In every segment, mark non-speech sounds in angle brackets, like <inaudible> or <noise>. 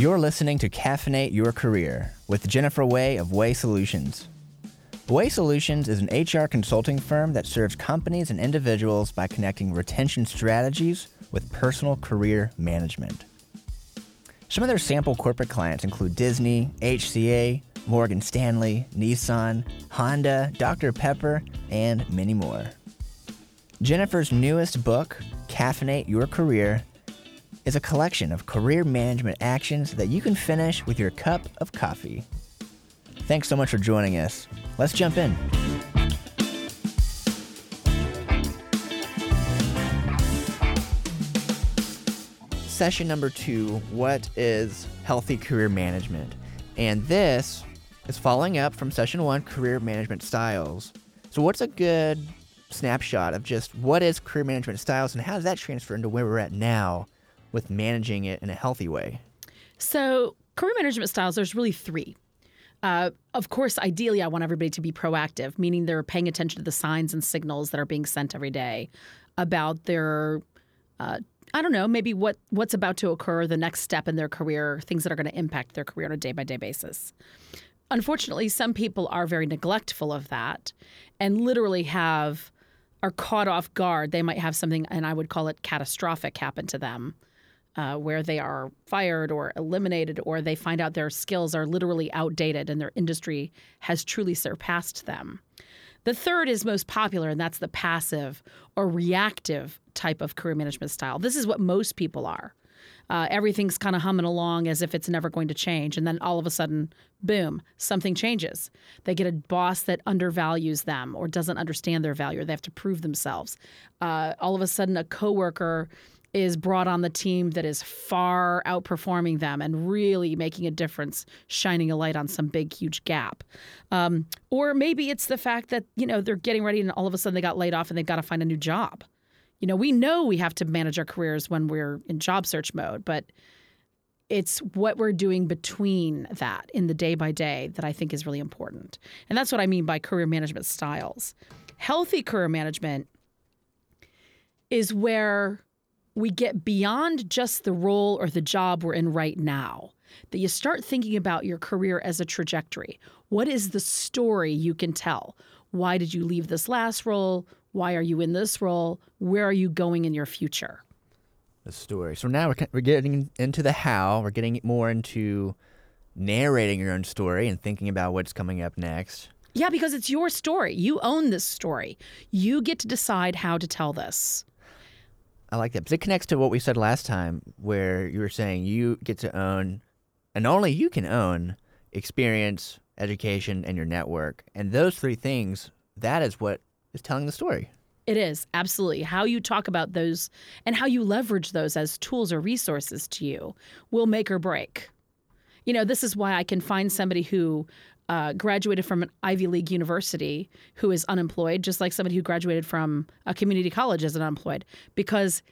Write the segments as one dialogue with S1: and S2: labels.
S1: You're listening to Caffeinate Your Career with Jennifer Way of Way Solutions. Way Solutions is an HR consulting firm that serves companies and individuals by connecting retention strategies with personal career management. Some of their sample corporate clients include Disney, HCA, Morgan Stanley, Nissan, Honda, Dr. Pepper, and many more. Jennifer's newest book, Caffeinate Your Career, is a collection of career management actions that you can finish with your cup of coffee. Thanks so much for joining us. Let's jump in. Session number two What is healthy career management? And this is following up from session one career management styles. So, what's a good snapshot of just what is career management styles and how does that transfer into where we're at now with managing it in a healthy way?
S2: So, career management styles, there's really three. Uh, of course, ideally, I want everybody to be proactive, meaning they're paying attention to the signs and signals that are being sent every day about their, uh, I don't know, maybe what what's about to occur, the next step in their career, things that are going to impact their career on a day by day basis. Unfortunately, some people are very neglectful of that, and literally have are caught off guard. They might have something, and I would call it catastrophic, happen to them uh, where they are fired or eliminated, or they find out their skills are literally outdated and their industry has truly surpassed them. The third is most popular, and that's the passive or reactive type of career management style. This is what most people are. Uh, everything's kind of humming along as if it's never going to change. And then all of a sudden, boom, something changes. They get a boss that undervalues them or doesn't understand their value, or they have to prove themselves. Uh, all of a sudden, a coworker is brought on the team that is far outperforming them and really making a difference, shining a light on some big, huge gap. Um, or maybe it's the fact that, you know, they're getting ready and all of a sudden they got laid off and they've got to find a new job. You know, we know we have to manage our careers when we're in job search mode, but it's what we're doing between that in the day by day that I think is really important. And that's what I mean by career management styles. Healthy career management is where we get beyond just the role or the job we're in right now. That you start thinking about your career as a trajectory. What is the story you can tell? Why did you leave this last role? Why are you in this role? Where are you going in your future?
S1: The story. So now we're, we're getting into the how. We're getting more into narrating your own story and thinking about what's coming up next.
S2: Yeah, because it's your story. You own this story. You get to decide how to tell this.
S1: I like that because it connects to what we said last time, where you were saying you get to own, and only you can own experience, education, and your network. And those three things, that is what is telling the story.
S2: It is, absolutely. How you talk about those and how you leverage those as tools or resources to you will make or break. You know, this is why I can find somebody who uh, graduated from an Ivy League university who is unemployed, just like somebody who graduated from a community college is unemployed, because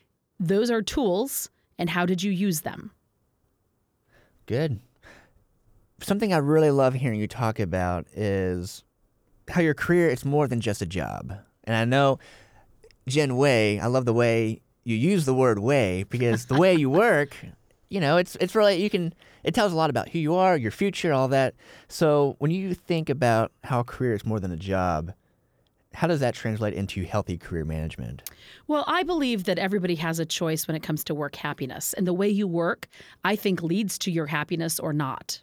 S2: those are tools, and how did you use them?
S1: Good. Something I really love hearing you talk about is how your career is more than just a job. And I know Jen Way, I love the way you use the word way because the way you work, you know, it's it's really you can it tells a lot about who you are, your future, all that. So when you think about how a career is more than a job, how does that translate into healthy career management?
S2: Well, I believe that everybody has a choice when it comes to work happiness. And the way you work, I think, leads to your happiness or not.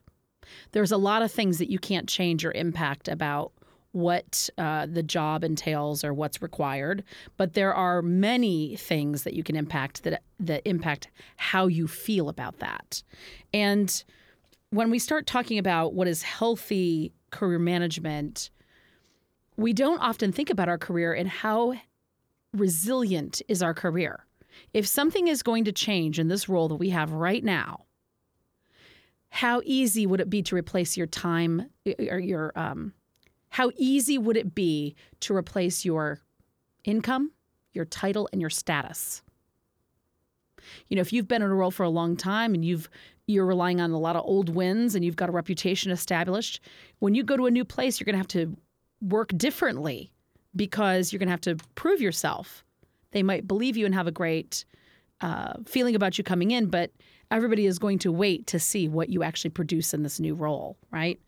S2: There's a lot of things that you can't change or impact about what uh, the job entails or what's required, but there are many things that you can impact that that impact how you feel about that. And when we start talking about what is healthy career management, we don't often think about our career and how resilient is our career. If something is going to change in this role that we have right now, how easy would it be to replace your time or your um, how easy would it be to replace your income, your title, and your status? You know, if you've been in a role for a long time and you've you're relying on a lot of old wins and you've got a reputation established, when you go to a new place, you're going to have to work differently because you're going to have to prove yourself. They might believe you and have a great uh, feeling about you coming in, but everybody is going to wait to see what you actually produce in this new role, right?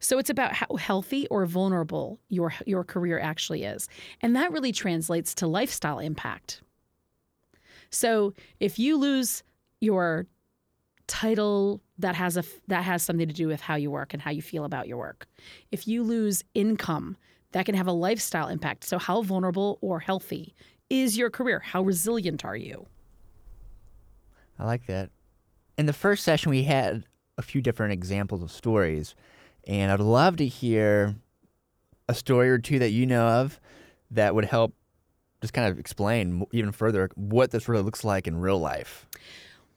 S2: So it's about how healthy or vulnerable your your career actually is. And that really translates to lifestyle impact. So if you lose your title that has a that has something to do with how you work and how you feel about your work. If you lose income, that can have a lifestyle impact. So how vulnerable or healthy is your career? How resilient are you?
S1: I like that. In the first session we had a few different examples of stories, and I'd love to hear a story or two that you know of that would help just kind of explain even further what this really looks like in real life.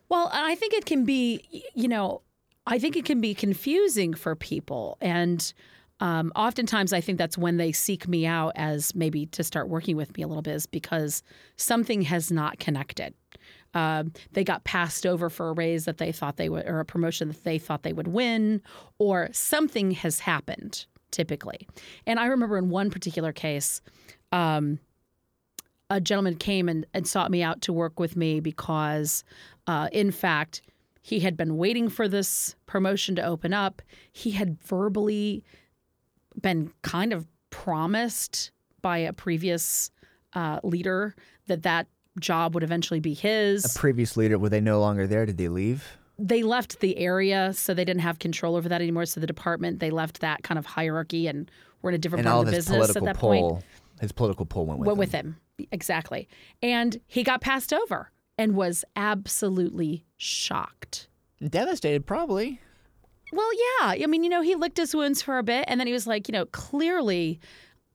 S2: Well, I think it can be, you know, I think it can be confusing for people. And um, oftentimes I think that's when they seek me out as maybe to start working with me a little bit, is because something has not connected. Uh, they got passed over for a raise that they thought they would, or a promotion that they thought they would win, or something has happened typically. And I remember in one particular case, um, a gentleman came and, and sought me out to work with me because, uh, in fact, he had been waiting for this promotion to open up. He had verbally been kind of promised by a previous uh, leader that that job would eventually be his.
S1: A previous leader, were they no longer there? Did they leave?
S2: They left the area, so they didn't have control over that anymore. So the department, they left that kind of hierarchy and we're in a different
S1: and
S2: part
S1: all
S2: of the business at that
S1: pull,
S2: point.
S1: his political pull went with
S2: Went
S1: him.
S2: with him. Exactly. And he got passed over and was absolutely shocked.
S1: Devastated, probably.
S2: Well, yeah. I mean, you know, he licked his wounds for a bit and then he was like, you know, clearly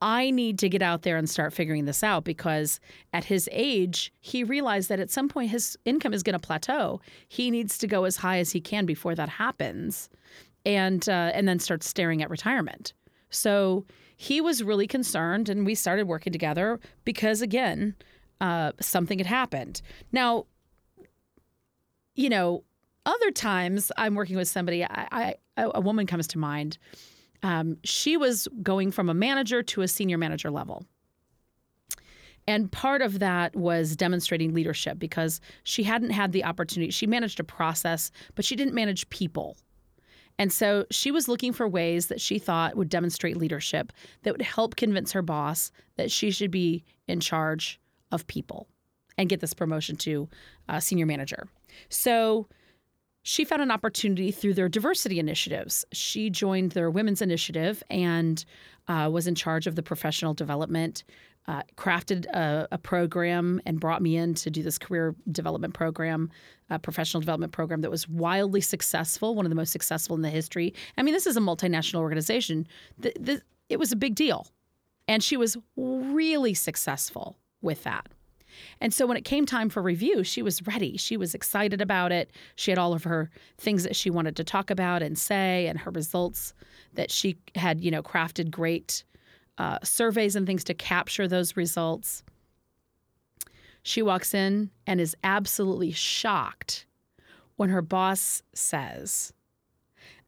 S2: I need to get out there and start figuring this out because at his age, he realized that at some point his income is going to plateau. He needs to go as high as he can before that happens and uh, and then start staring at retirement. So he was really concerned and we started working together because again, uh, something had happened. Now, you know, other times I'm working with somebody, I, I a woman comes to mind. Um, she was going from a manager to a senior manager level. And part of that was demonstrating leadership because she hadn't had the opportunity. She managed a process, but she didn't manage people. And so she was looking for ways that she thought would demonstrate leadership that would help convince her boss that she should be in charge of people and get this promotion to uh, senior manager. So she found an opportunity through their diversity initiatives. She joined their women's initiative and uh, was in charge of the professional development, uh, crafted a, a, program, and brought me in to do this career development program, a professional development program that was wildly successful, one of the most successful in the history. I mean, this is a multinational organization. The, the, it was a big deal. And she was really successful with that. And so when it came time for review, she was ready. She was excited about it. She had all of her things that she wanted to talk about and say, and her results that she had, you know, crafted great uh, surveys and things to capture those results. She walks in and is absolutely shocked when her boss says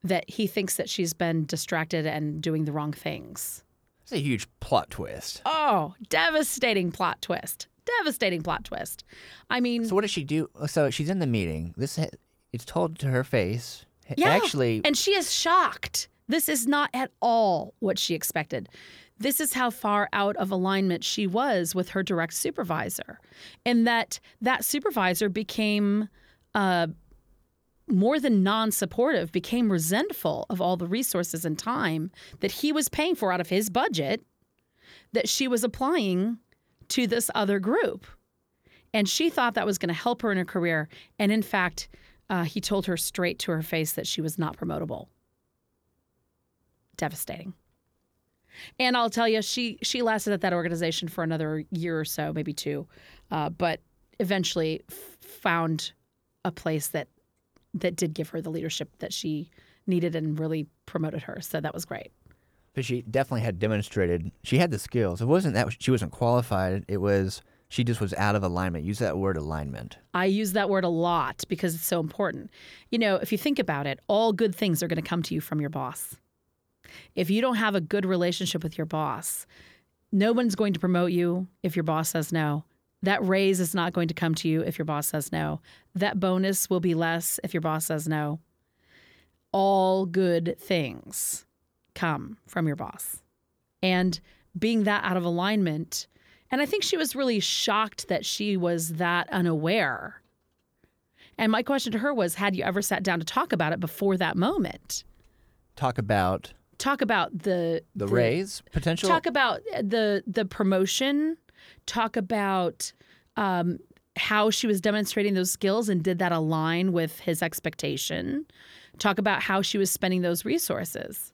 S2: that he thinks that she's been distracted and doing the wrong things.
S1: It's a huge plot twist.
S2: Oh, devastating plot twist devastating plot twist. I mean,
S1: so what does she do? So she's in the meeting. This it's told to her face.
S2: Yeah,
S1: actually,
S2: and she is shocked. This is not at all what she expected. This is how far out of alignment she was with her direct supervisor, and that that supervisor became. Uh, more than non supportive, became resentful of all the resources and time that he was paying for out of his budget that she was applying to this other group. And she thought that was going to help her in her career. And in fact, uh, he told her straight to her face that she was not promotable. Devastating. And I'll tell you, she she lasted at that organization for another year or so, maybe two, uh, but eventually found a place that that did give her the leadership that she needed and really promoted her. So that was great.
S1: But she definitely had demonstrated she had the skills. It wasn't that she wasn't qualified. It was she just was out of alignment. Use that word alignment.
S2: I use that word a lot because it's so important. You know, if you think about it, all good things are going to come to you from your boss. If you don't have a good relationship with your boss, no one's going to promote you if your boss says no. That raise is not going to come to you if your boss says no. That bonus will be less if your boss says no. All good things come from your boss. And being that out of alignment, and I think she was really shocked that she was that unaware. And my question to her was Had you ever sat down to talk about it before that moment?
S1: Talk about
S2: Talk about the
S1: the, raise potential.
S2: talk about the the promotion talk about um, how she was demonstrating those skills and did that align with his expectation talk about how she was spending those resources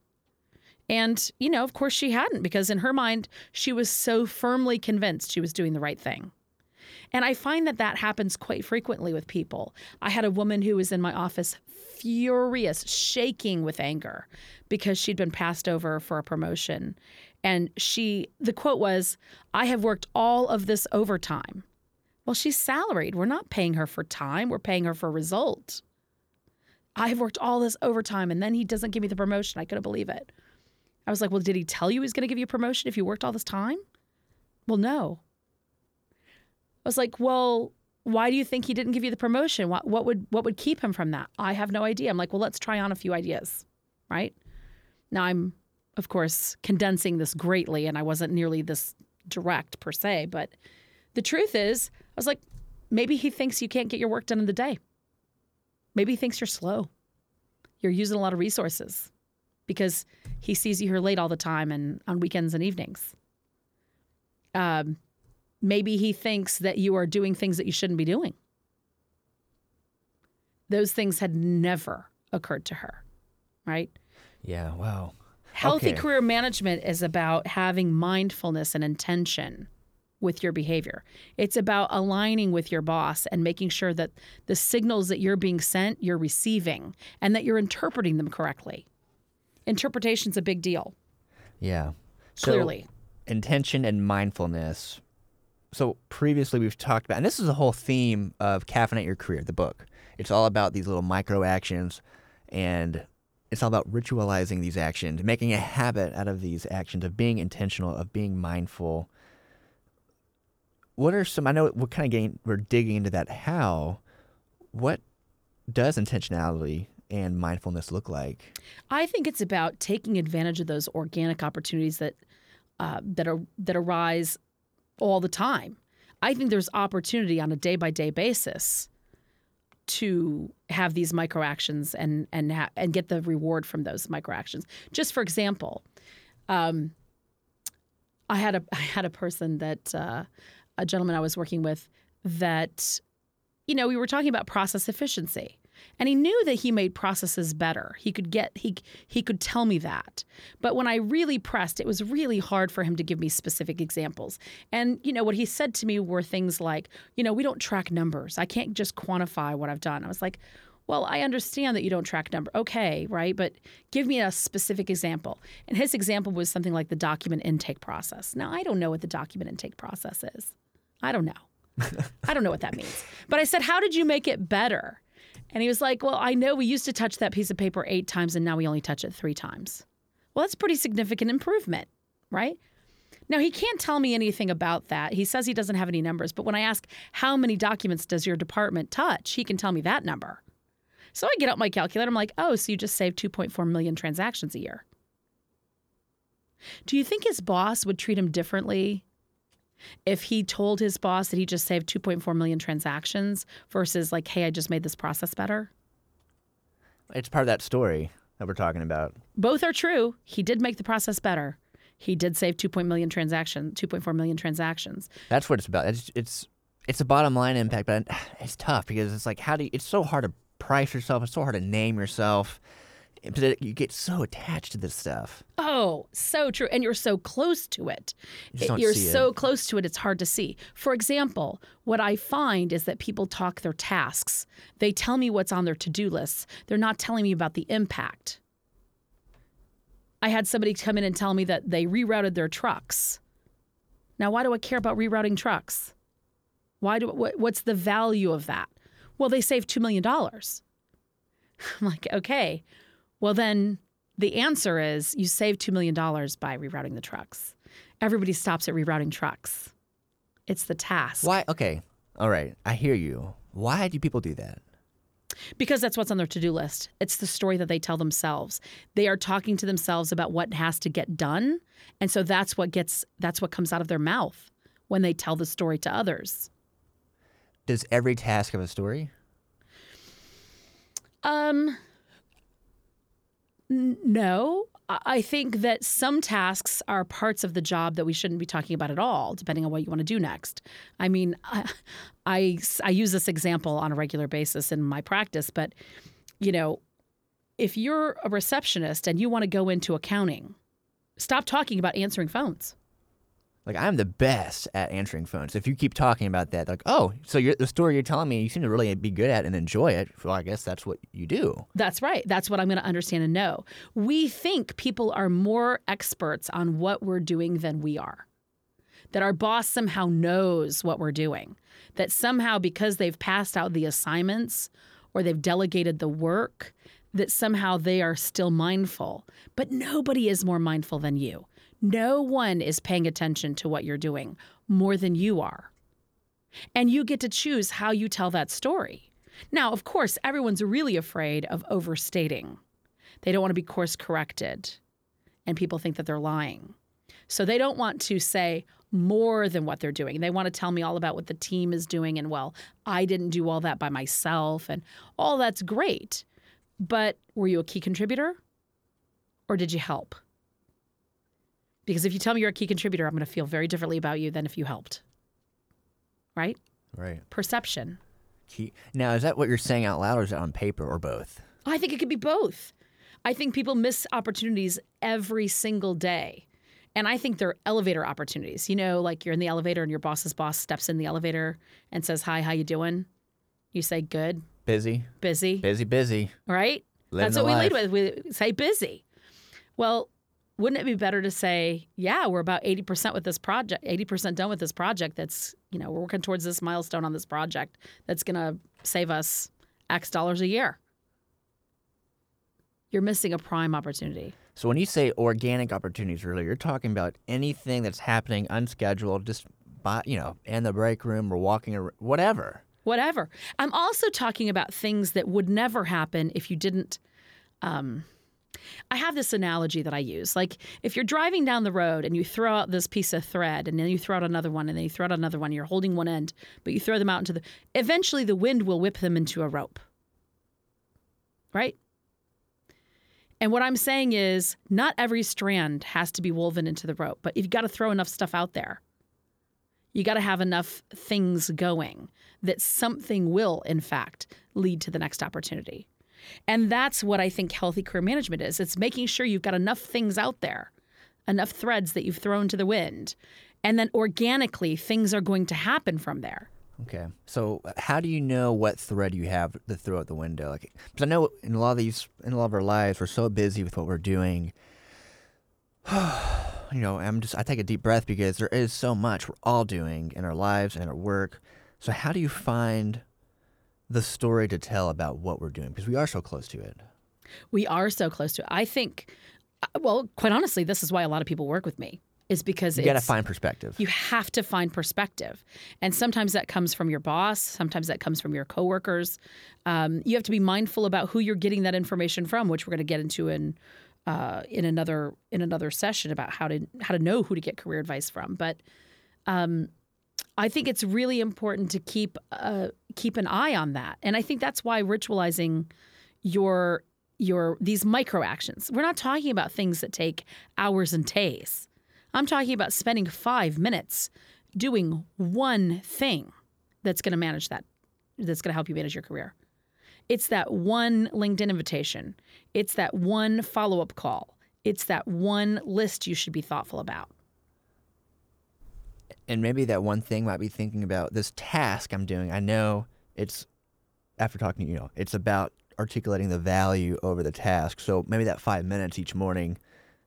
S2: and you know of course she hadn't because in her mind she was so firmly convinced she was doing the right thing and I find that that happens quite frequently with people. I had a woman who was in my office furious, shaking with anger because she'd been passed over for a promotion. And she, the quote was, I have worked all of this overtime. Well, she's salaried. We're not paying her for time, we're paying her for result. I have worked all this overtime and then he doesn't give me the promotion. I couldn't believe it. I was like, Well, did he tell you he was going to give you a promotion if you worked all this time? Well, no. I was like, Well, why do you think he didn't give you the promotion? What, what would what would keep him from that? I have no idea. I'm like, well, let's try on a few ideas, right? Now I'm, of course, condensing this greatly, and I wasn't nearly this direct per se, but the truth is, I was like, maybe he thinks you can't get your work done in the day. Maybe he thinks you're slow. You're using a lot of resources because he sees you here late all the time and on weekends and evenings. Um, maybe he thinks that you are doing things that you shouldn't be doing. Those things had never occurred to her, right?
S1: yeah. Wow.
S2: Healthy
S1: Okay.
S2: career management is about having mindfulness and intention with your behavior. It's about aligning with your boss and making sure that the signals that you're being sent, you're receiving and that you're interpreting them correctly. Interpretation's a big deal,
S1: Yeah. So,
S2: clearly.
S1: intention and mindfulness. So previously we've talked about, and this is the whole theme of Caffeinate Your Career, the book. It's all about these little micro actions, and it's all about ritualizing these actions, making a habit out of these actions, of being intentional, of being mindful. What are some? I know we're kind of getting, we're digging into that. How? What does intentionality and mindfulness look like?
S2: I think it's about taking advantage of those organic opportunities that uh, that are that arise all the time. I think there's opportunity on a day by day basis to have these micro actions and and ha- and get the reward from those micro actions. Just for example, um, I had a <laughs> I had a person that uh, a gentleman I was working with that you know we were talking about process efficiency and he knew that he made processes better. He could get he he could tell me that. But when i really pressed it was really hard for him to give me specific examples. And you know what he said to me were things like you know we don't track numbers. I can't just quantify what i've done. I was like well i understand that you don't track number okay right? But give me a specific example. And his example was something like the document intake process. Now i don't know what the document intake process is. I don't know. I don't know what that means. But I said, How did you make it better? And he was like, Well, I know we used to touch that piece of paper eight times and now we only touch it three times. Well, that's pretty significant improvement, right? Now, he can't tell me anything about that. He says he doesn't have any numbers, but when I ask, How many documents does your department touch? he can tell me that number. So I get out my calculator. I'm like, Oh, so you just saved 2.4 million transactions a year. Do you think his boss would treat him differently if he told his boss that he just saved 2.4 million transactions versus like, hey, I just made this process better?
S1: It's part of that story that we're talking about.
S2: Both are true. He did make the process better. He did save 2. million transaction, 2.4 million transactions.
S1: That's what it's about. It's it's it's a bottom line impact, but <sighs> it's tough because it's like how do you, it's so hard to price yourself. It's so hard to name yourself. But you get so attached to this stuff.
S2: Oh, so true. And you're so close to it.
S1: You
S2: you're
S1: see it.
S2: so close to it, it's hard to see. For example, what I find is that people talk their tasks. They tell me what's on their to do lists, they're not telling me about the impact. I had somebody come in and tell me that they rerouted their trucks. Now, why do I care about rerouting trucks? Why do what, what's the value of that? Well, they saved $2 million. <laughs> I'm like, okay, well, then the answer is you save $2 million by rerouting the trucks. Everybody stops at rerouting trucks. It's the task.
S1: Why? Okay. All right. I hear you. Why do people do that?
S2: Because that's what's on their to do list. It's the story that they tell themselves. They are talking to themselves about what has to get done. And so that's what gets that's what comes out of their mouth when they tell the story to others.
S1: Does every task have a story?
S2: Um no. I- think that some tasks are parts of the job that we shouldn't be talking about at all, depending on what you want to do next. I mean, <laughs> I, I, I use this example on a regular basis in my practice, but you know, if you're a receptionist and you want to go into accounting, stop talking about answering phones.
S1: Like I'm the best at answering phones. If you keep talking about that, like, oh, so you're, the story you're telling me, you seem to really be good at and enjoy it. Well, I guess that's what you do.
S2: That's right. That's what I'm going to understand and know. We think people are more experts on what we're doing than we are. That our boss somehow knows what we're doing. That somehow, because they've passed out the assignments or they've delegated the work, that somehow they are still mindful. But nobody is more mindful than you. No one is paying attention to what you're doing more than you are. And you get to choose how you tell that story. Now, of course, everyone's really afraid of overstating. They don't want to be course corrected, and people think that they're lying. So they don't want to say more than what they're doing. They want to tell me all about what the team is doing, and well, I didn't do all that by myself, and all that's great. But were you a key contributor, or did you help? Because if you tell me you're a key contributor, I'm going to feel very differently about you than if you helped. Right?
S1: Right.
S2: Perception.
S1: Key. Now, is that what you're saying out loud, or is it on paper, or both?
S2: I think it could be both. I think people miss opportunities every single day. And I think they're elevator opportunities. You know, like you're in the elevator and your boss's boss steps in the elevator and says, "Hi, how you doing?" You say, "Good,
S1: Busy,
S2: busy."
S1: busy, busy.
S2: Right?
S1: Living
S2: That's what we lead with. We say busy. Well, wouldn't it be better to say, "Yeah, we're about 80% with this project, 80% done with this project that's, you know, we're working towards this milestone on this project that's going to save us X dollars a year." You're missing a prime opportunity.
S1: So when you say organic opportunities earlier, you're talking about anything that's happening unscheduled, just by you know, in the break room or walking or whatever.
S2: whatever. I'm also talking about things that would never happen if you didn't. Um, I have this analogy that I use. Like if you're driving down the road and you throw out this piece of thread and then you throw out another one and then you throw out another one, you're holding one end, but you throw them out into the. Eventually, the wind will whip them into a rope. Right? And what I'm saying is, not every strand has to be woven into the rope, but you've got to throw enough stuff out there. You got to have enough things going that something will, in fact, lead to the next opportunity. And that's what I think healthy career management is it's making sure you've got enough things out there, enough threads that you've thrown to the wind. And then organically, things are going to happen from there.
S1: Okay. So how do you know what thread you have to throw out the window? Like, because I know in a lot of these, in a lot of our lives, we're so busy with what we're doing. <sighs> you know, I'm just I take a deep breath because there is so much we're all doing in our lives and our work. So how do you find the story to tell about what we're doing? Because we are so close to it.
S2: We are so close to it. I think, uh, well, quite honestly, this is why a lot of people work with me, is because
S1: You got to find perspective.
S2: You have to find perspective. And sometimes that comes from your boss, sometimes that comes from your coworkers. Um, you have to be mindful about who you're getting that information from, which we're going to get into in uh, in another in another session about how to how to know who to get career advice from. But um, I think it's really important to keep uh, keep an eye on that. And I think that's why ritualizing your your these micro actions. We're not talking about things that take hours and days. I'm talking about spending five minutes doing one thing that's going to manage that, that's going to help you manage your career. It's that one LinkedIn invitation, it's that one follow up call, it's that one list you should be thoughtful about.
S1: And maybe that one thing might be thinking about this task I'm doing. I know it's after talking, you know, it's about articulating the value over the task. So maybe that five minutes each morning,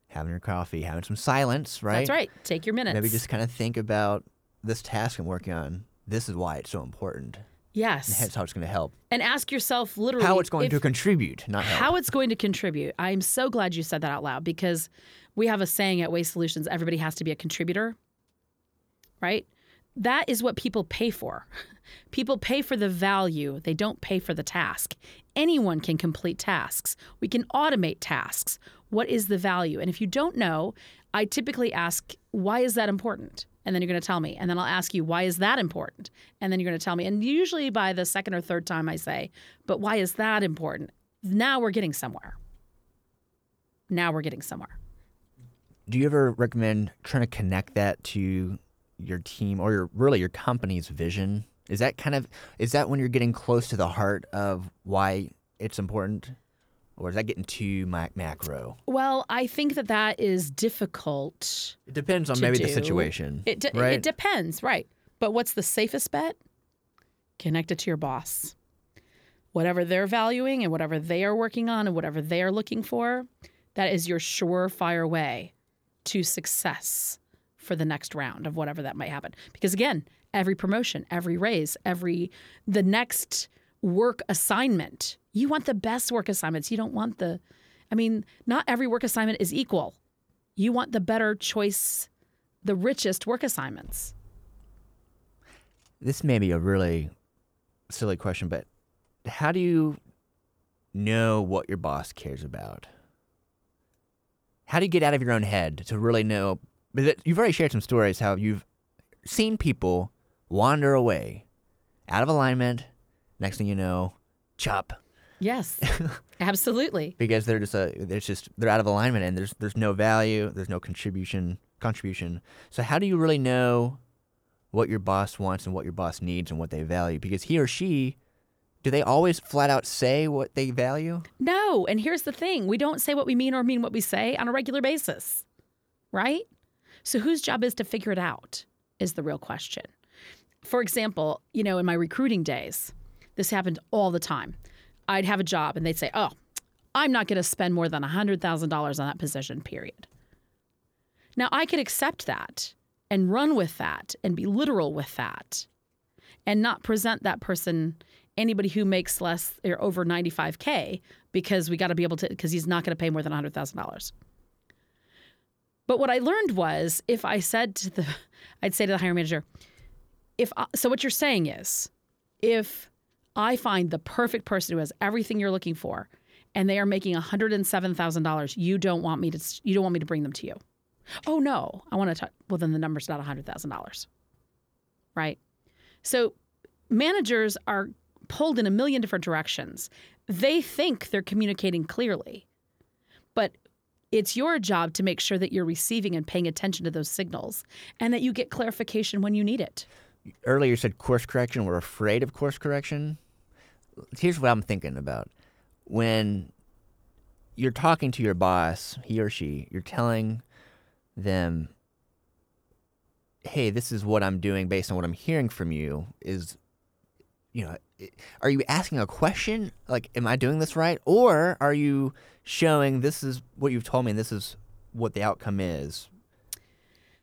S1: having your coffee, having some silence, right?
S2: That's right. Take your minutes.
S1: Maybe just kind of think about this task I'm working on. This is why it's so important.
S2: Yes.
S1: And that's how it's going to help.
S2: And ask yourself literally
S1: How it's going
S2: if-
S1: to contribute, not help.
S2: how it's going to contribute. I'm so glad you said that out loud because we have a saying at Way Solutions everybody has to be a contributor, right? that is what people pay for. <laughs> People pay for the value, they don't pay for the task. Anyone can complete tasks. We can automate tasks. What is the value? And if you don't know, I typically ask, why is that important? And then you're going to tell me. And then I'll ask you, why is that important? And then you're going to tell me. And usually by the second or third time, I say, but why is that important? Now we're getting somewhere. Now we're getting somewhere.
S1: Do you ever recommend trying to connect that to your team or your really your company's vision? Is that kind of is that when you're getting close to the heart of why it's important? Or is that getting too mac- macro?
S2: Well, I think that that is difficult.
S1: It depends on maybe the situation.
S2: It, de-
S1: right?
S2: it depends, right? But what's the safest bet? Connect it to your boss. Whatever they're valuing and whatever they are working on and whatever they are looking for, that is your surefire way to success for the next round of whatever that might happen. Because again, every promotion, every raise, every the next work assignment, you want the best work assignments. You don't want the I mean, not every work assignment is equal. You want the better choice, the richest work assignments.
S1: this may be a really silly question, but how do you know what your boss cares about? How do you get out of your own head to really know? But it- you've already shared some stories how you've seen people wander away out of alignment. Next thing you know, chop
S2: Yes, <laughs> absolutely.
S1: because they're just a there's just they're out of alignment and there's there's no value, there's no contribution contribution. So how do you really know what your boss wants and what your boss needs and what they value? Because he or she do they always flat out say what they value?
S2: No, and here's the thing we don't say what we mean or mean what we say on a regular basis, right? So, whose job is to figure it out is the real question. For example, you know, in my recruiting days, this happened all the time. I'd have a job and they'd say, oh, I'm not going to spend more than $100,000 on that position, period. Now, I could accept that and run with that and be literal with that and not present that person anybody who makes less or over 95k because we got to be able to because he's not going to pay more than $100,000. But what I learned was if I said to the <laughs> I'd say to the hiring manager if I, so what you're saying is if I find the perfect person who has everything you're looking for and they are making $107,000 you don't want me to you don't want me to bring them to you. Oh no, I want to talk well then the number's not $100,000. Right? So managers are pulled in a million different directions. They think they're communicating clearly, it's your job to make sure that you're receiving and paying attention to those signals and that you get clarification when you need it.
S1: Earlier you said course correction. We're afraid of course correction. Here's what I'm thinking about. When you're talking to your boss, he or she, you're telling them, hey, this is what I'm doing based on what I'm hearing from you. Is, you know, are you asking a question? Like, am I doing this right? Or are you showing this is what you've told me and this is what the outcome is?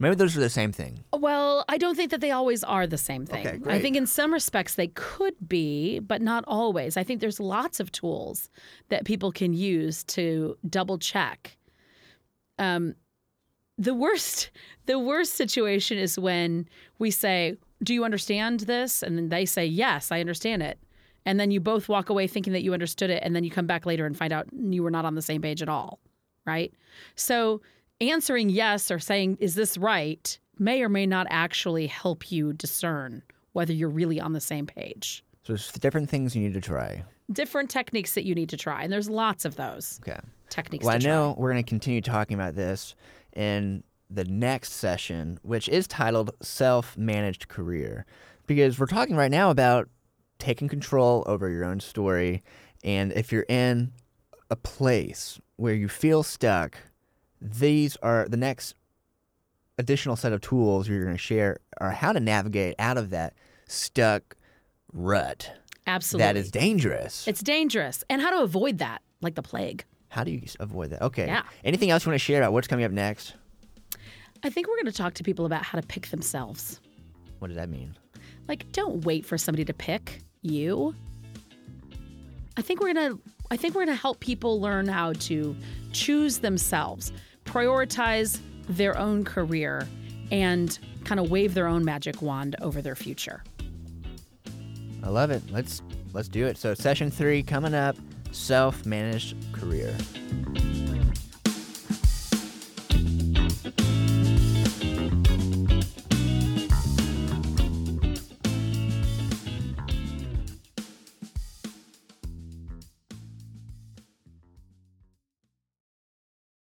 S1: Maybe those are the same thing.
S2: Well, I don't think that they always are the same thing.
S1: Okay,
S2: I think in some respects they could be, but not always. I think there's lots of tools that people can use to double check. Um, the worst, <laughs> the worst situation is when we say, "Do you understand this?" and then they say, "Yes, I understand it." And then you both walk away thinking that you understood it, and then you come back later and find out you were not on the same page at all, right? So answering yes or saying, is this right, may or may not actually help you discern whether you're really on the same page.
S1: So there's different things you need to try.
S2: Different techniques that you need to try, and there's lots of those
S1: Okay.
S2: techniques
S1: Well, I
S2: to try.
S1: know we're going to continue talking about this in the next session, which is titled Self Managed Career, because we're talking right now about taking control over your own story. And if you're in a place where you feel stuck, these are the next additional set of tools you're going to share are how to navigate out of that stuck rut
S2: Absolutely.
S1: that is dangerous.
S2: It's dangerous. And how to avoid that, like the plague.
S1: How do you avoid that? Okay.
S2: Yeah.
S1: Anything else you want to share about what's coming up next?
S2: I think we're going to talk to people about how to pick themselves.
S1: What does that mean?
S2: Like, don't wait for somebody to pick you. I think we're gonna I think we're gonna help people learn how to choose themselves, prioritize their own career, and kind of wave their own magic wand over their future.
S1: I love it. Let's let's do it. So session three coming up, self-managed career.